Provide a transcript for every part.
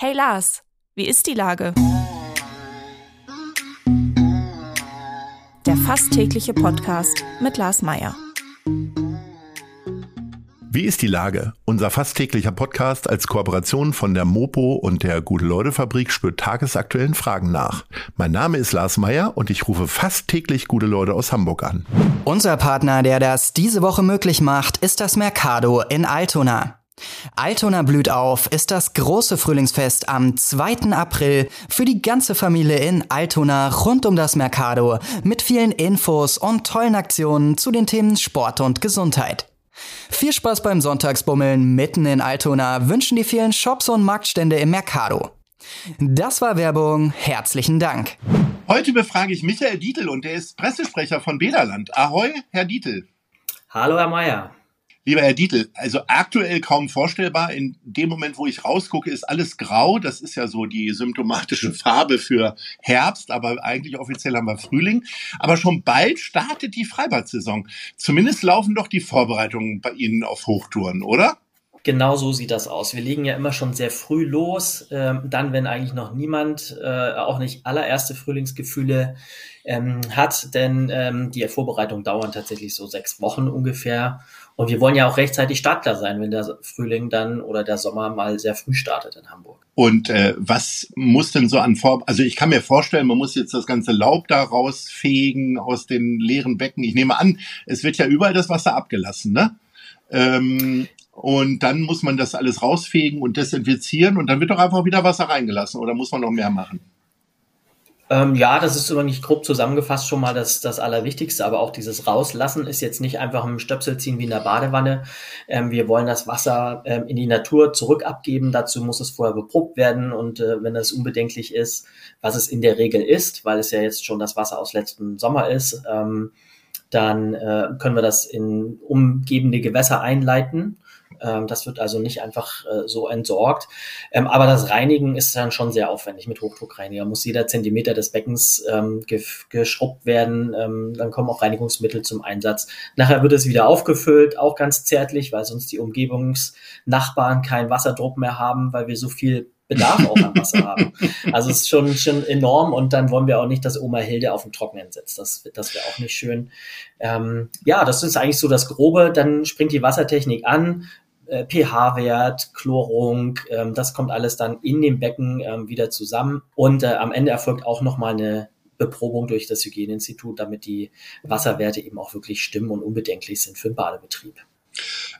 Hey Lars, wie ist die Lage? Der fast tägliche Podcast mit Lars Meier. Wie ist die Lage? Unser fast täglicher Podcast als Kooperation von der Mopo und der Gute-Leute-Fabrik spürt tagesaktuellen Fragen nach. Mein Name ist Lars Meier und ich rufe fast täglich gute Leute aus Hamburg an. Unser Partner, der das diese Woche möglich macht, ist das Mercado in Altona. Altona blüht auf ist das große Frühlingsfest am 2. April für die ganze Familie in Altona rund um das Mercado mit vielen Infos und tollen Aktionen zu den Themen Sport und Gesundheit. Viel Spaß beim Sonntagsbummeln mitten in Altona wünschen die vielen Shops und Marktstände im Mercado. Das war Werbung. Herzlichen Dank. Heute befrage ich Michael Dietl und der ist Pressesprecher von Bederland. Ahoi, Herr Dietl. Hallo, Herr Meier. Lieber Herr Dietl, also aktuell kaum vorstellbar. In dem Moment, wo ich rausgucke, ist alles grau. Das ist ja so die symptomatische Farbe für Herbst, aber eigentlich offiziell haben wir Frühling. Aber schon bald startet die Freibad-Saison. Zumindest laufen doch die Vorbereitungen bei Ihnen auf Hochtouren, oder? Genau so sieht das aus. Wir legen ja immer schon sehr früh los, ähm, dann, wenn eigentlich noch niemand, äh, auch nicht allererste Frühlingsgefühle ähm, hat, denn ähm, die Vorbereitungen dauern tatsächlich so sechs Wochen ungefähr. Und wir wollen ja auch rechtzeitig startklar sein, wenn der Frühling dann oder der Sommer mal sehr früh startet in Hamburg. Und äh, was muss denn so an Vor... Also ich kann mir vorstellen, man muss jetzt das ganze Laub da rausfegen aus den leeren Becken. Ich nehme an, es wird ja überall das Wasser abgelassen, ne? Ähm, und dann muss man das alles rausfegen und desinfizieren und dann wird doch einfach wieder Wasser reingelassen oder muss man noch mehr machen? Ähm, ja, das ist nicht grob zusammengefasst schon mal das, das Allerwichtigste, aber auch dieses Rauslassen ist jetzt nicht einfach im Stöpsel ziehen wie in der Badewanne. Ähm, wir wollen das Wasser ähm, in die Natur zurück abgeben. Dazu muss es vorher beprobt werden und äh, wenn es unbedenklich ist, was es in der Regel ist, weil es ja jetzt schon das Wasser aus letzten Sommer ist, ähm, dann äh, können wir das in umgebende Gewässer einleiten das wird also nicht einfach äh, so entsorgt. Ähm, aber das Reinigen ist dann schon sehr aufwendig mit Hochdruckreiniger. Muss jeder Zentimeter des Beckens ähm, geschrubbt werden. Ähm, dann kommen auch Reinigungsmittel zum Einsatz. Nachher wird es wieder aufgefüllt, auch ganz zärtlich, weil sonst die Umgebungsnachbarn keinen Wasserdruck mehr haben, weil wir so viel Bedarf auch an Wasser haben. Also es ist schon, schon enorm und dann wollen wir auch nicht, dass Oma Hilde auf dem Trockenen sitzt. Das, das wäre auch nicht schön. Ähm, ja, das ist eigentlich so das Grobe. Dann springt die Wassertechnik an äh, pH-Wert, Chlorung, ähm, das kommt alles dann in dem Becken ähm, wieder zusammen. Und äh, am Ende erfolgt auch nochmal eine Beprobung durch das Hygieneinstitut, damit die Wasserwerte eben auch wirklich stimmen und unbedenklich sind für den Badebetrieb.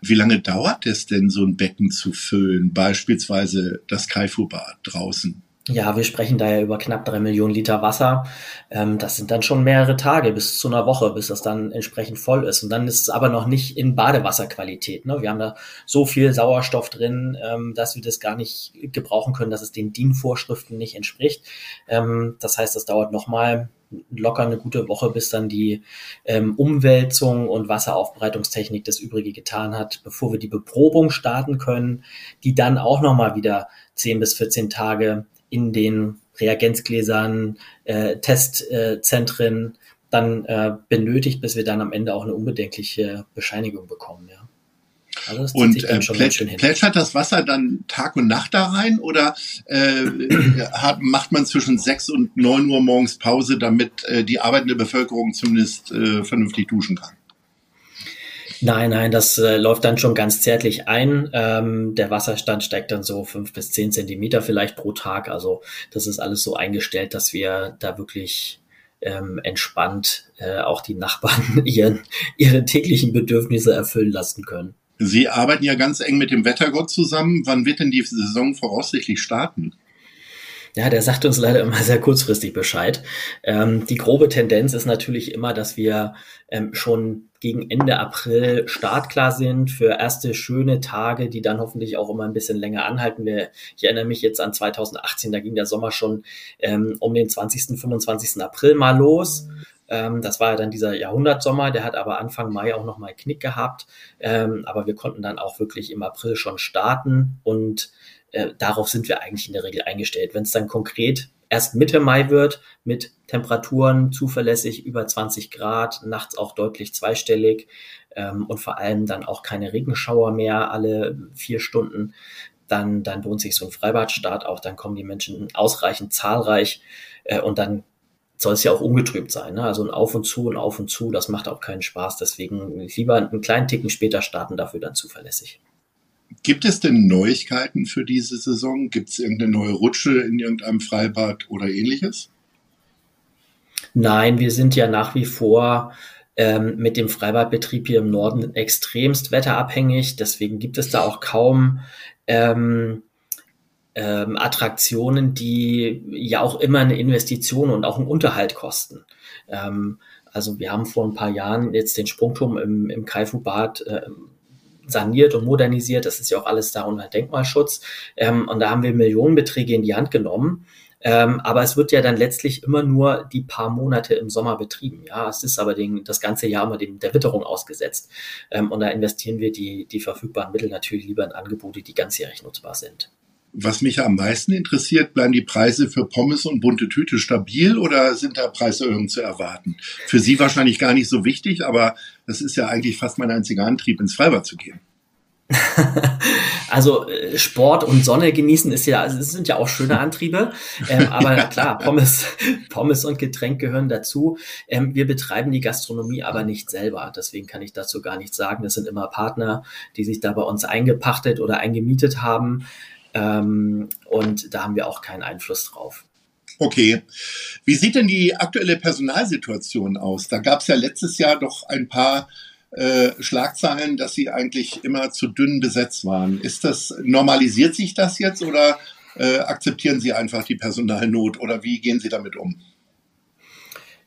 Wie lange dauert es denn, so ein Becken zu füllen? Beispielsweise das Kaifu-Bad draußen. Ja, wir sprechen da ja über knapp drei Millionen Liter Wasser. Ähm, das sind dann schon mehrere Tage bis zu einer Woche, bis das dann entsprechend voll ist. Und dann ist es aber noch nicht in Badewasserqualität. Ne? Wir haben da so viel Sauerstoff drin, ähm, dass wir das gar nicht gebrauchen können, dass es den DIN-Vorschriften nicht entspricht. Ähm, das heißt, das dauert nochmal locker eine gute Woche, bis dann die ähm, Umwälzung und Wasseraufbereitungstechnik das Übrige getan hat, bevor wir die Beprobung starten können, die dann auch nochmal wieder 10 bis 14 Tage in den Reagenzgläsern, äh, Testzentren dann äh, benötigt, bis wir dann am Ende auch eine unbedenkliche Bescheinigung bekommen. Ja. Also und äh, plätsch, plätschert das Wasser dann Tag und Nacht da rein oder äh, hat, macht man zwischen sechs und neun Uhr morgens Pause, damit äh, die arbeitende Bevölkerung zumindest äh, vernünftig duschen kann? Nein, nein, das äh, läuft dann schon ganz zärtlich ein. Ähm, der Wasserstand steigt dann so fünf bis zehn Zentimeter vielleicht pro Tag. Also das ist alles so eingestellt, dass wir da wirklich ähm, entspannt äh, auch die Nachbarn ihren, ihre täglichen Bedürfnisse erfüllen lassen können. Sie arbeiten ja ganz eng mit dem Wettergott zusammen. Wann wird denn die Saison voraussichtlich starten? Ja, der sagt uns leider immer sehr kurzfristig Bescheid. Ähm, die grobe Tendenz ist natürlich immer, dass wir ähm, schon gegen Ende April startklar sind für erste schöne Tage, die dann hoffentlich auch immer ein bisschen länger anhalten. Wir, ich erinnere mich jetzt an 2018, da ging der Sommer schon ähm, um den 20., 25. April mal los. Ähm, das war ja dann dieser Jahrhundertsommer, der hat aber Anfang Mai auch nochmal Knick gehabt. Ähm, aber wir konnten dann auch wirklich im April schon starten und äh, darauf sind wir eigentlich in der Regel eingestellt. Wenn es dann konkret erst Mitte Mai wird, mit Temperaturen zuverlässig über 20 Grad, nachts auch deutlich zweistellig ähm, und vor allem dann auch keine Regenschauer mehr alle vier Stunden, dann, dann lohnt sich so ein Freibadstart auch, dann kommen die Menschen ausreichend zahlreich äh, und dann soll es ja auch ungetrübt sein. Ne? Also ein Auf und Zu und Auf und Zu, das macht auch keinen Spaß. Deswegen lieber einen kleinen Ticken später starten, dafür dann zuverlässig. Gibt es denn Neuigkeiten für diese Saison? Gibt es irgendeine neue Rutsche in irgendeinem Freibad oder ähnliches? Nein, wir sind ja nach wie vor ähm, mit dem Freibadbetrieb hier im Norden extremst wetterabhängig. Deswegen gibt es da auch kaum ähm, ähm, Attraktionen, die ja auch immer eine Investition und auch einen Unterhalt kosten. Ähm, also wir haben vor ein paar Jahren jetzt den Sprungturm im, im Kaifu-Bad äh, saniert und modernisiert. Das ist ja auch alles da unter Denkmalschutz. Ähm, und da haben wir Millionenbeträge in die Hand genommen. Ähm, aber es wird ja dann letztlich immer nur die paar Monate im Sommer betrieben. Ja, es ist aber den, das ganze Jahr immer dem, der Witterung ausgesetzt. Ähm, und da investieren wir die, die verfügbaren Mittel natürlich lieber in Angebote, die ganzjährig nutzbar sind. Was mich am meisten interessiert, bleiben die Preise für Pommes und bunte Tüte stabil oder sind da Preiserhöhungen zu erwarten? Für Sie wahrscheinlich gar nicht so wichtig, aber das ist ja eigentlich fast mein einziger Antrieb, ins Freibad zu gehen. also äh, Sport und Sonne genießen ist ja, also es sind ja auch schöne Antriebe. Ähm, aber ja. klar, Pommes, Pommes und Getränk gehören dazu. Ähm, wir betreiben die Gastronomie aber nicht selber. Deswegen kann ich dazu gar nichts sagen. Das sind immer Partner, die sich da bei uns eingepachtet oder eingemietet haben. Ähm, und da haben wir auch keinen Einfluss drauf. Okay. Wie sieht denn die aktuelle Personalsituation aus? Da gab es ja letztes Jahr doch ein paar äh, Schlagzeilen, dass sie eigentlich immer zu dünn besetzt waren. Ist das, normalisiert sich das jetzt oder äh, akzeptieren Sie einfach die Personalnot oder wie gehen Sie damit um?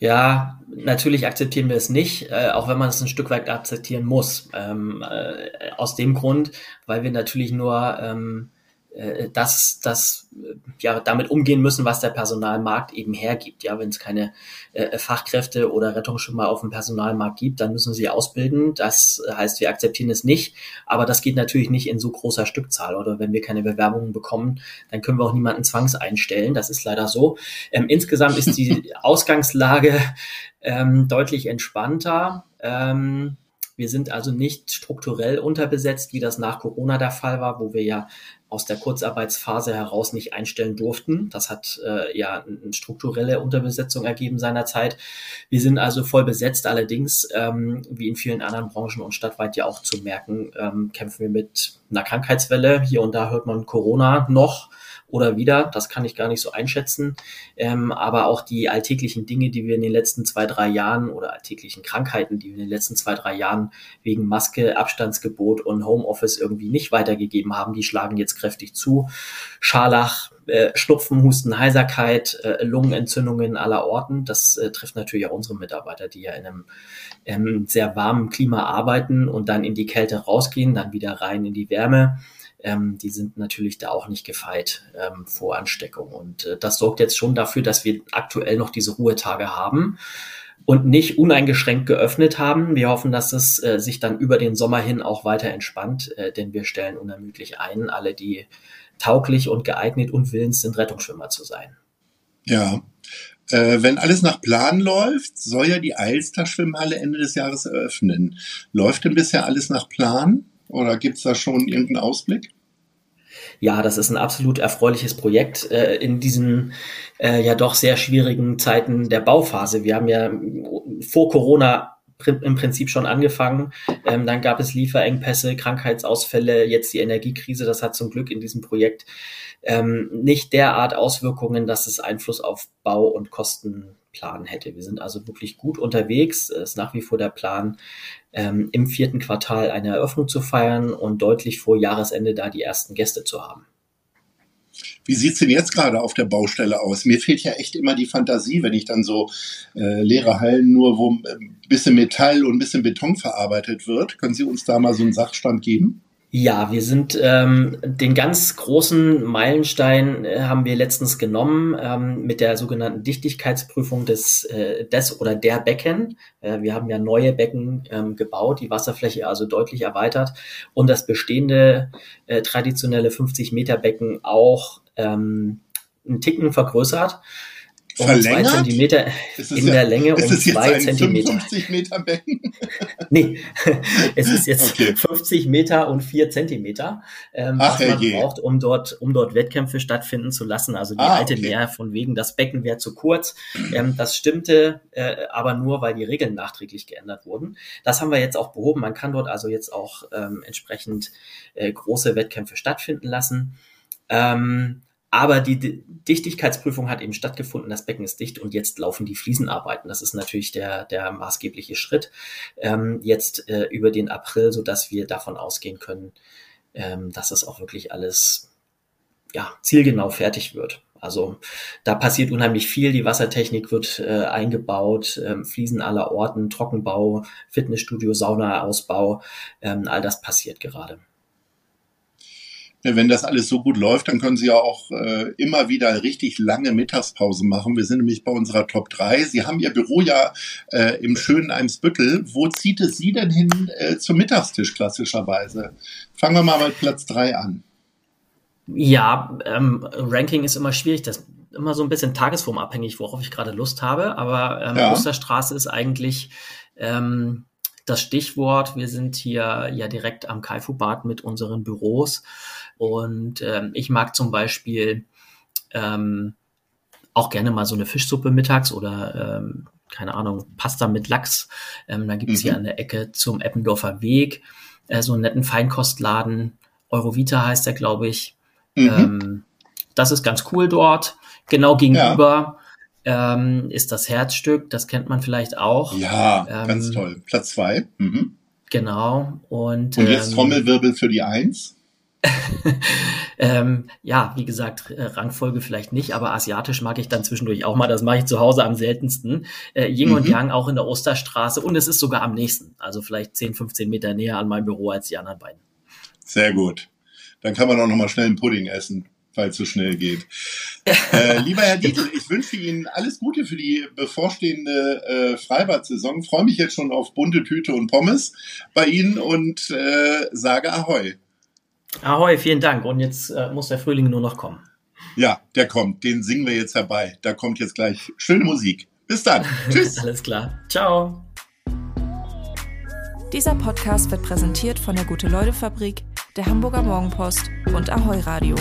Ja, natürlich akzeptieren wir es nicht, äh, auch wenn man es ein Stück weit akzeptieren muss. Ähm, äh, aus dem Grund, weil wir natürlich nur ähm, äh, das, das äh, ja damit umgehen müssen, was der Personalmarkt eben hergibt. Ja, wenn es keine äh, Fachkräfte oder Rettungsschwimmer auf dem Personalmarkt gibt, dann müssen sie ausbilden. Das heißt, wir akzeptieren es nicht, aber das geht natürlich nicht in so großer Stückzahl. Oder wenn wir keine Bewerbungen bekommen, dann können wir auch niemanden zwangs einstellen. Das ist leider so. Ähm, insgesamt ist die Ausgangslage ähm, deutlich entspannter. Ähm, wir sind also nicht strukturell unterbesetzt, wie das nach Corona der Fall war, wo wir ja aus der Kurzarbeitsphase heraus nicht einstellen durften. Das hat äh, ja eine strukturelle Unterbesetzung ergeben seinerzeit. Wir sind also voll besetzt. Allerdings, ähm, wie in vielen anderen Branchen und stadtweit ja auch zu merken, ähm, kämpfen wir mit einer Krankheitswelle. Hier und da hört man Corona noch oder wieder. Das kann ich gar nicht so einschätzen. Ähm, aber auch die alltäglichen Dinge, die wir in den letzten zwei, drei Jahren oder alltäglichen Krankheiten, die wir in den letzten zwei, drei Jahren wegen Maske, Abstandsgebot und Homeoffice irgendwie nicht weitergegeben haben, die schlagen jetzt kräftig zu. Scharlach, äh, Schnupfen, Husten, Heiserkeit, äh, Lungenentzündungen aller Orten. Das äh, trifft natürlich auch unsere Mitarbeiter, die ja in einem ähm, sehr warmen Klima arbeiten und dann in die Kälte rausgehen, dann wieder rein in die Wärme ähm, die sind natürlich da auch nicht gefeit ähm, vor Ansteckung. Und äh, das sorgt jetzt schon dafür, dass wir aktuell noch diese Ruhetage haben und nicht uneingeschränkt geöffnet haben. Wir hoffen, dass es äh, sich dann über den Sommer hin auch weiter entspannt, äh, denn wir stellen unermüdlich ein, alle, die tauglich und geeignet und willens sind, Rettungsschwimmer zu sein. Ja. Äh, wenn alles nach Plan läuft, soll ja die Alster-Schwimmhalle Ende des Jahres eröffnen. Läuft denn bisher alles nach Plan? Oder gibt es da schon irgendeinen Ausblick? Ja, das ist ein absolut erfreuliches Projekt äh, in diesen äh, ja doch sehr schwierigen Zeiten der Bauphase. Wir haben ja vor Corona im Prinzip schon angefangen. Ähm, dann gab es Lieferengpässe, Krankheitsausfälle, jetzt die Energiekrise. Das hat zum Glück in diesem Projekt ähm, nicht derart Auswirkungen, dass es Einfluss auf Bau und Kostenplan hätte. Wir sind also wirklich gut unterwegs. Es ist nach wie vor der Plan, ähm, im vierten Quartal eine Eröffnung zu feiern und deutlich vor Jahresende da die ersten Gäste zu haben. Wie sieht's denn jetzt gerade auf der Baustelle aus? Mir fehlt ja echt immer die Fantasie, wenn ich dann so äh, leere Hallen nur, wo ein bisschen Metall und ein bisschen Beton verarbeitet wird. Können Sie uns da mal so einen Sachstand geben? Ja, wir sind ähm, den ganz großen Meilenstein äh, haben wir letztens genommen ähm, mit der sogenannten Dichtigkeitsprüfung des, äh, des oder der Becken. Äh, wir haben ja neue Becken ähm, gebaut, die Wasserfläche also deutlich erweitert und das bestehende äh, traditionelle 50 Meter Becken auch ähm, einen Ticken vergrößert. Um zwei Zentimeter in ja, der Länge um zwei Zentimeter. 50 Meter Becken? nee, es ist jetzt okay. 50 Meter und vier Zentimeter, ähm, Ach, was man je. braucht, um dort, um dort Wettkämpfe stattfinden zu lassen. Also die ah, alte okay. Mehr von wegen, das Becken wäre zu kurz. Ähm, das stimmte äh, aber nur, weil die Regeln nachträglich geändert wurden. Das haben wir jetzt auch behoben. Man kann dort also jetzt auch ähm, entsprechend äh, große Wettkämpfe stattfinden lassen. Ähm, aber die Dichtigkeitsprüfung hat eben stattgefunden, das Becken ist dicht und jetzt laufen die Fliesenarbeiten. Das ist natürlich der, der maßgebliche Schritt ähm, jetzt äh, über den April, so dass wir davon ausgehen können, ähm, dass es auch wirklich alles ja, zielgenau fertig wird. Also da passiert unheimlich viel. Die Wassertechnik wird äh, eingebaut, ähm, Fliesen aller Orten, Trockenbau, Fitnessstudio, Saunaausbau, ähm, all das passiert gerade wenn das alles so gut läuft, dann können Sie ja auch äh, immer wieder richtig lange Mittagspause machen. Wir sind nämlich bei unserer Top 3. Sie haben Ihr Büro ja äh, im schönen Eimsbüttel. Wo zieht es Sie denn hin äh, zum Mittagstisch klassischerweise? Fangen wir mal mit Platz 3 an. Ja, ähm, Ranking ist immer schwierig. Das ist immer so ein bisschen tagesformabhängig, worauf ich gerade Lust habe. Aber ähm, ja. Osterstraße ist eigentlich ähm, das Stichwort. Wir sind hier ja direkt am Kaifu-Bad mit unseren Büros. Und ähm, ich mag zum Beispiel ähm, auch gerne mal so eine Fischsuppe mittags oder ähm, keine Ahnung, Pasta mit Lachs. Ähm, da gibt's mhm. hier an der Ecke zum Eppendorfer Weg äh, so einen netten Feinkostladen. Eurovita heißt der, glaube ich. Mhm. Ähm, das ist ganz cool dort. Genau gegenüber. Ähm, ist das Herzstück. Das kennt man vielleicht auch. Ja, ähm, ganz toll. Platz zwei. Mhm. Genau. Und, Und jetzt ähm, Trommelwirbel für die Eins. ähm, ja, wie gesagt, äh, Rangfolge vielleicht nicht, aber asiatisch mag ich dann zwischendurch auch mal. Das mache ich zu Hause am seltensten. Äh, Ying mhm. und Yang auch in der Osterstraße und es ist sogar am nächsten. Also vielleicht 10, 15 Meter näher an meinem Büro als die anderen beiden. Sehr gut. Dann kann man auch noch mal schnell einen Pudding essen, falls es so schnell geht. äh, lieber Herr Dietl, ich wünsche Ihnen alles Gute für die bevorstehende äh, Freibad-Saison. Freue mich jetzt schon auf bunte Tüte und Pommes bei Ihnen und äh, sage Ahoi. Ahoi, vielen Dank. Und jetzt äh, muss der Frühling nur noch kommen. Ja, der kommt. Den singen wir jetzt herbei. Da kommt jetzt gleich schöne Musik. Bis dann. Tschüss. Alles klar. Ciao. Dieser Podcast wird präsentiert von der Gute-Leute-Fabrik, der Hamburger Morgenpost und Ahoi Radio.